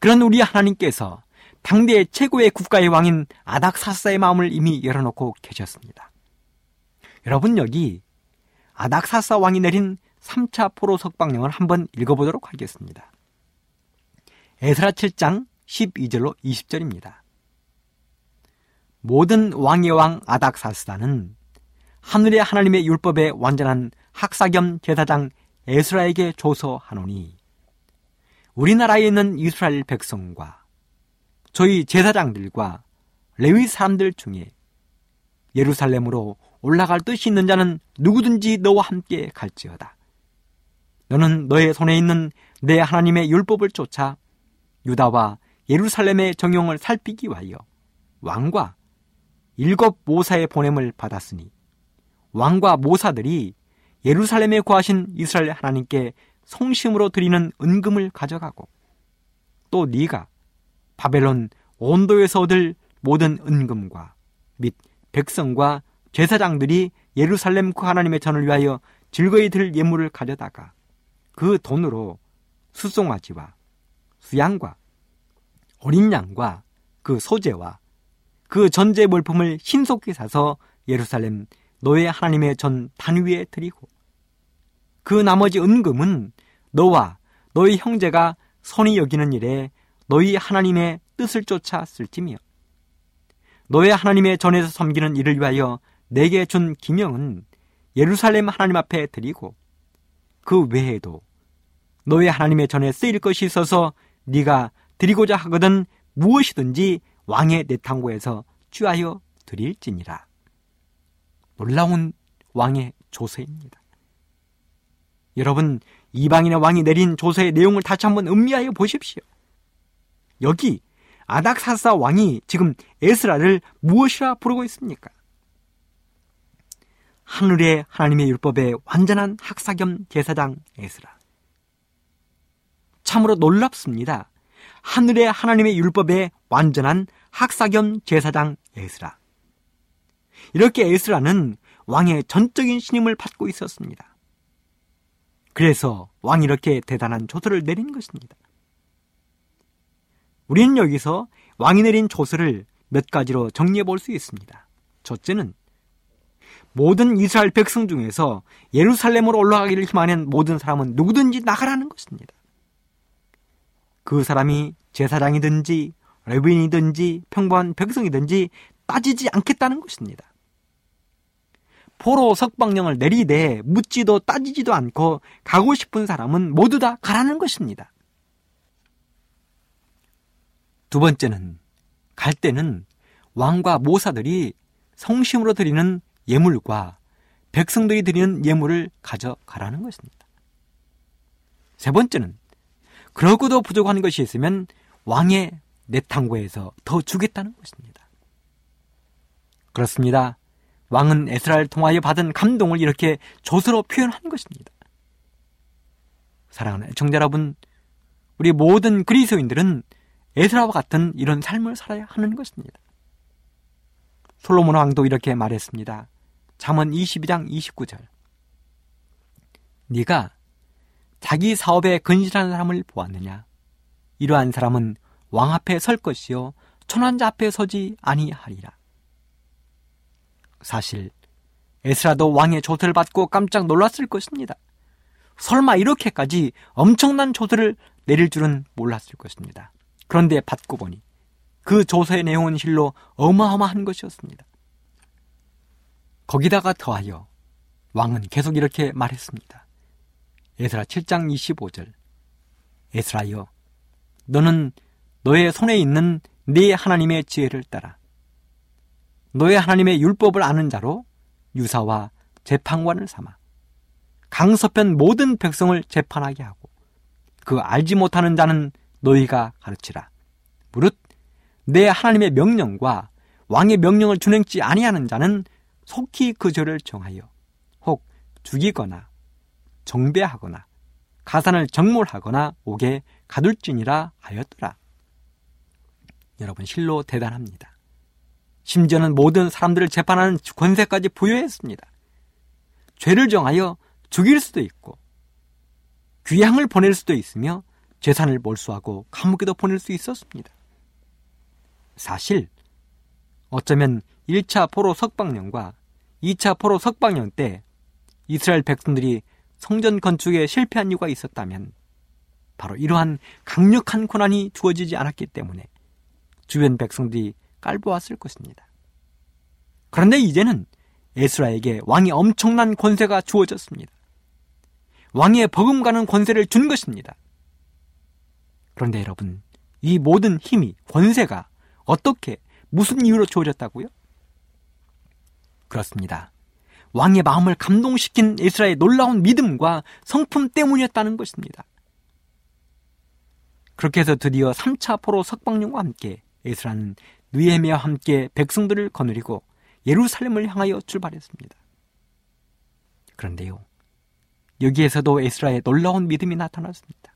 그런 우리 하나님께서 당대 최고의 국가의 왕인 아닥사스의 마음을 이미 열어놓고 계셨습니다. 여러분 여기 아닥사스 왕이 내린 3차 포로 석방령을 한번 읽어보도록 하겠습니다. 에스라 7장 12절로 20절입니다. 모든 왕의 왕 아닥사스다는 하늘의 하나님의 율법에 완전한 학사 겸 제사장 에스라에게 조서하노니 우리나라에 있는 이스라엘 백성과 저희 제사장들과 레위 사람들 중에 예루살렘으로 올라갈 뜻이 있는 자는 누구든지 너와 함께 갈지어다. 너는 너의 손에 있는 내 하나님의 율법을 쫓아 유다와 예루살렘의 정용을 살피기 위하여 왕과 일곱 모사의 보냄을 받았으니 왕과 모사들이 예루살렘에 구하신 이스라엘 하나님께 성심으로 드리는 은금을 가져가고 또 네가 바벨론 온도에서 얻을 모든 은금과 및 백성과 제사장들이 예루살렘 그 하나님의 전을 위하여 즐거이 들 예물을 가져다가 그 돈으로 수송아지와 수양과 어린 양과 그 소재와 그 전제 물품을 신속히 사서 예루살렘 너의 하나님의 전 단 위에 드리고 그 나머지 은금은 너와 너희 형제가 선이 여기는 일에 너희 하나님의 뜻을 쫓아 쓸지며 너의 하나님의 전에서 섬기는 일을 위하여 내게 준 기명은 예루살렘 하나님 앞에 드리고 그 외에도 너의 하나님의 전에 쓰일 것이 있어서 네가 드리고자 하거든 무엇이든지 왕의 내탕고에서 취하여 드릴지니라. 놀라운 왕의 조서입니다. 여러분, 이방인의 왕이 내린 조서의 내용을 다시 한번 음미하여 보십시오. 여기 아닥사사 왕이 지금 에스라를 무엇이라 부르고 있습니까? 하늘의 하나님의 율법의 완전한 학사 겸 제사장 에스라. 참으로 놀랍습니다. 하늘의 하나님의 율법의 완전한 학사 겸 제사장 에스라. 이렇게 에스라는 왕의 전적인 신임을 받고 있었습니다. 그래서 왕이 이렇게 대단한 조서를 내린 것입니다. 우리는 여기서 왕이 내린 조서를 몇 가지로 정리해 볼 수 있습니다. 첫째는 모든 이스라엘 백성 중에서 예루살렘으로 올라가기를 희망하는 모든 사람은 누구든지 나가라는 것입니다. 그 사람이 제사장이든지 레빈이든지 평범한 백성이든지 따지지 않겠다는 것입니다. 포로 석방령을 내리되 묻지도 따지지도 않고 가고 싶은 사람은 모두 다 가라는 것입니다. 두 번째는 갈 때는 왕과 모사들이 성심으로 드리는 예물과 백성들이 드리는 예물을 가져가라는 것입니다. 세 번째는 그러고도 부족한 것이 있으면 왕의 내탕고에서 더 주겠다는 것입니다. 그렇습니다. 왕은 에스라를 통하여 받은 감동을 이렇게 조서로 표현한 것입니다. 사랑하는 청자 여러분, 우리 모든 그리스도인들은 에스라와 같은 이런 삶을 살아야 하는 것입니다. 솔로몬 왕도 이렇게 말했습니다. 잠언 22장 29절. 네가 자기 사업에 근실한 사람을 보았느냐? 이러한 사람은 왕 앞에 설 것이요 천환자 앞에 서지 아니하리라. 사실 에스라도 왕의 조서를 받고 깜짝 놀랐을 것입니다. 설마 이렇게까지 엄청난 조서를 내릴 줄은 몰랐을 것입니다. 그런데 받고 보니 그 조서의 내용은 실로 어마어마한 것이었습니다. 거기다가 더하여 왕은 계속 이렇게 말했습니다. 에스라 7장 25절. 에스라여, 너는 너의 손에 있는 네 하나님의 지혜를 따라 너의 하나님의 율법을 아는 자로 유사와 재판관을 삼아 강서편 모든 백성을 재판하게 하고 그 알지 못하는 자는 너희가 가르치라. 무릇 내 하나님의 명령과 왕의 명령을 준행치 아니하는 자는 속히 그 죄를 정하여 혹 죽이거나 정배하거나 가산을 정몰하거나 옥에 가둘지니라 하였더라. 여러분 실로 대단합니다. 심지어는 모든 사람들을 재판하는 권세까지 부여했습니다. 죄를 정하여 죽일 수도 있고 귀향을 보낼 수도 있으며 재산을 몰수하고 감옥에도 보낼 수 있었습니다. 사실 어쩌면 1차 포로 석방령과 2차 포로 석방령 때 이스라엘 백성들이 성전 건축에 실패한 이유가 있었다면 바로 이러한 강력한 고난이 주어지지 않았기 때문에 주변 백성들이 깔보았을 것입니다. 그런데 이제는 에스라에게 왕이 엄청난 권세가 주어졌습니다. 왕의 버금가는 권세를 준 것입니다. 그런데 여러분, 이 모든 힘이, 권세가 어떻게, 무슨 이유로 주어졌다고요? 그렇습니다. 왕의 마음을 감동시킨 에스라의 놀라운 믿음과 성품 때문이었다는 것입니다. 그렇게 해서 드디어 3차 포로 석방령과 함께 에스라는 느헤미와 함께 백성들을 거느리고 예루살렘을 향하여 출발했습니다. 그런데요. 여기에서도 에스라의 놀라운 믿음이 나타났습니다.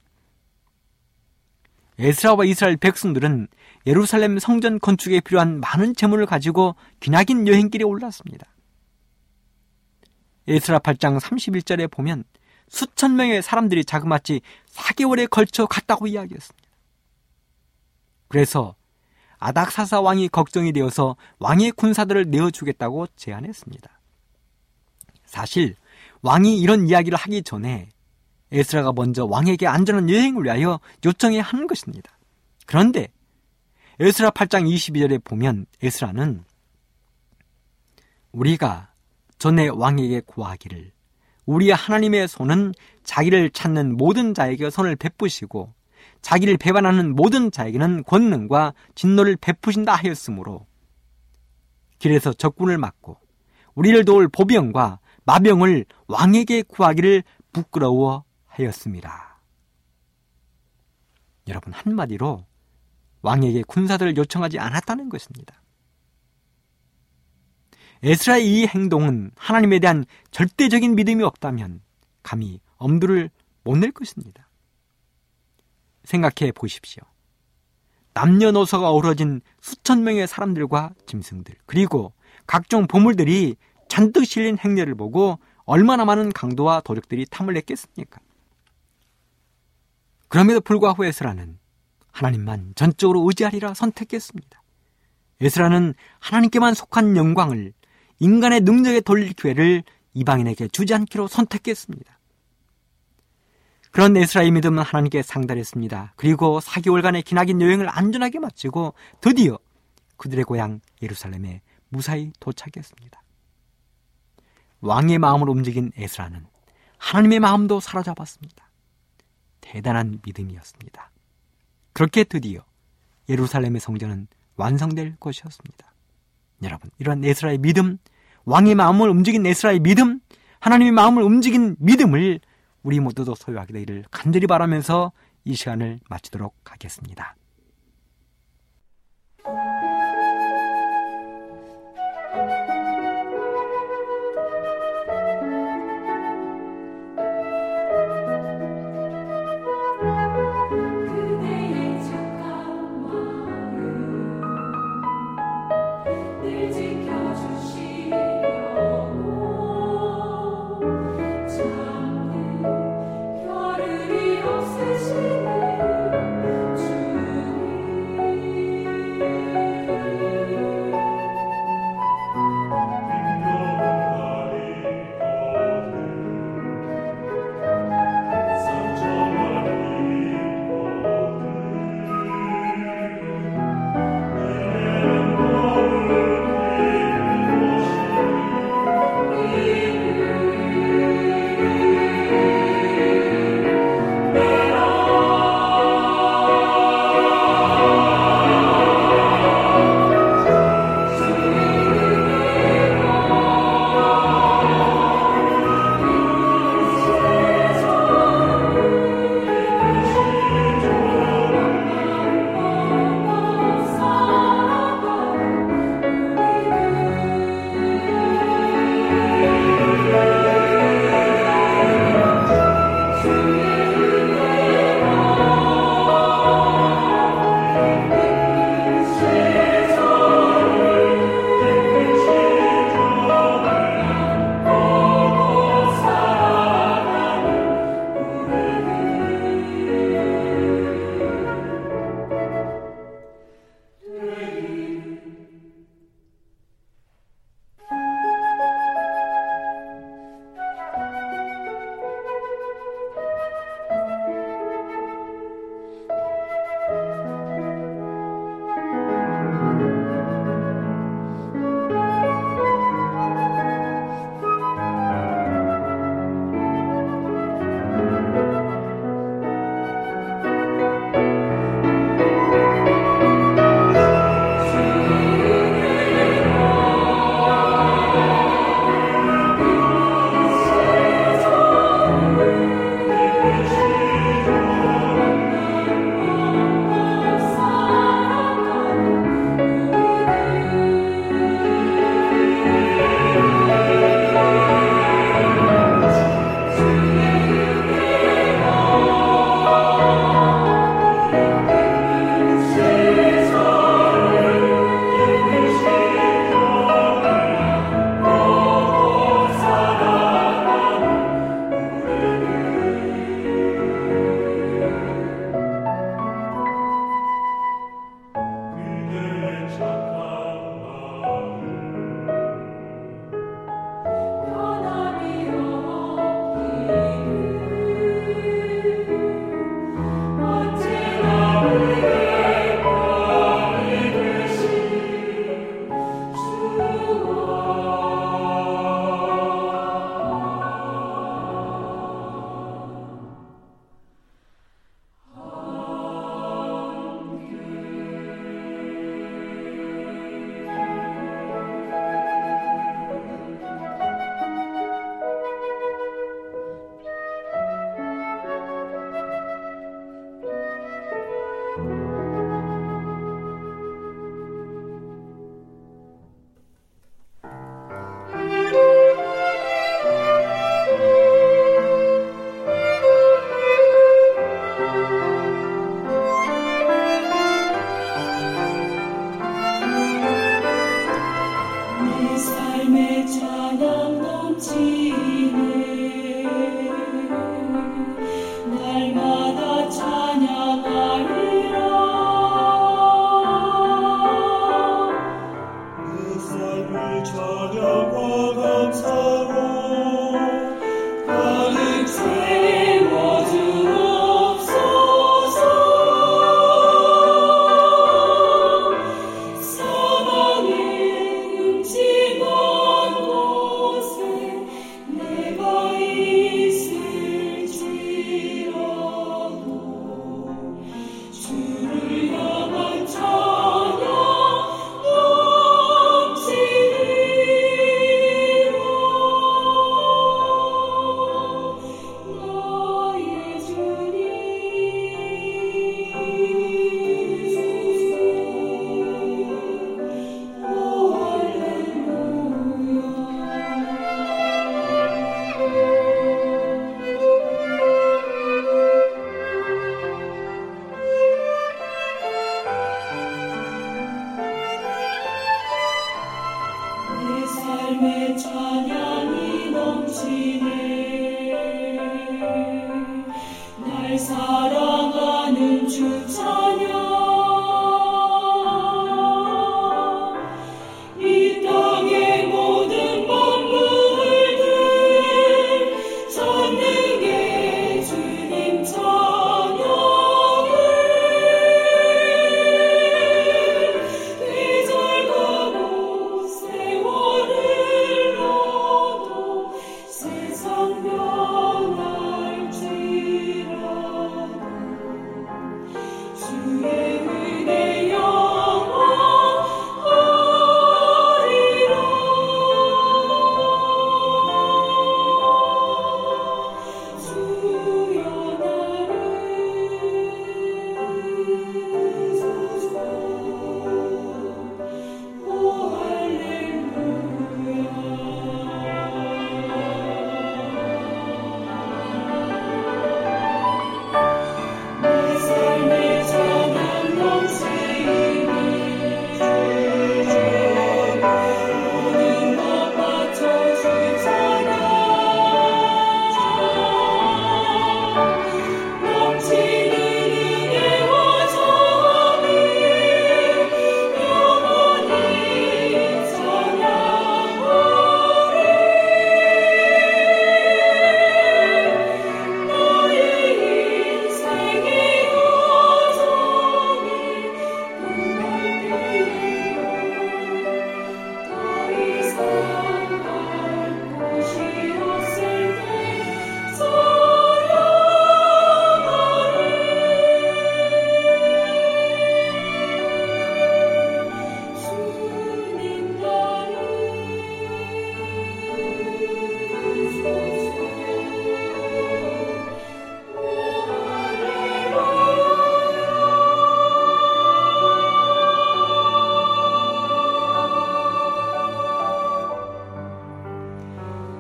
에스라와 이스라엘 백성들은 예루살렘 성전 건축에 필요한 많은 재물을 가지고 기나긴 여행길에 올랐습니다. 에스라 8장 31절에 보면 수천 명의 사람들이 자그마치 4개월에 걸쳐 갔다고 이야기했습니다. 그래서 아닥사사 왕이 걱정이 되어서 왕의 군사들을 내어주겠다고 제안했습니다. 사실 왕이 이런 이야기를 하기 전에 에스라가 먼저 왕에게 안전한 여행을 위하여 요청해 한 것입니다. 그런데 에스라 8장 22절에 보면 에스라는 우리가 전에 왕에게 구하기를 우리 하나님의 손은 자기를 찾는 모든 자에게 손을 베푸시고 자기를 배반하는 모든 자에게는 권능과 진노를 베푸신다 하였으므로 길에서 적군을 막고 우리를 도울 보병과 마병을 왕에게 구하기를 부끄러워 하였습니다. 여러분 한마디로 왕에게 군사들을 요청하지 않았다는 것입니다. 에스라의 이 행동은 하나님에 대한 절대적인 믿음이 없다면 감히 엄두를 못 낼 것입니다. 생각해 보십시오. 남녀노소가 어우러진 수천 명의 사람들과 짐승들, 그리고 각종 보물들이 잔뜩 실린 행렬을 보고 얼마나 많은 강도와 도적들이 탐을 냈겠습니까? 그럼에도 불구하고 에스라는 하나님만 전적으로 의지하리라 선택했습니다. 에스라는 하나님께만 속한 영광을 인간의 능력에 돌릴 기회를 이방인에게 주지 않기로 선택했습니다. 그런 에스라의 믿음은 하나님께 상달했습니다. 그리고 4개월간의 기나긴 여행을 안전하게 마치고 드디어 그들의 고향 예루살렘에 무사히 도착했습니다. 왕의 마음을 움직인 에스라는 하나님의 마음도 사로잡았습니다. 대단한 믿음이었습니다. 그렇게 드디어 예루살렘의 성전은 완성될 것이었습니다. 여러분, 이러한 에스라의 믿음, 왕의 마음을 움직인 에스라의 믿음, 하나님의 마음을 움직인 믿음을 우리 모두도 소유하게 되기를 간절히 바라면서 이 시간을 마치도록 하겠습니다.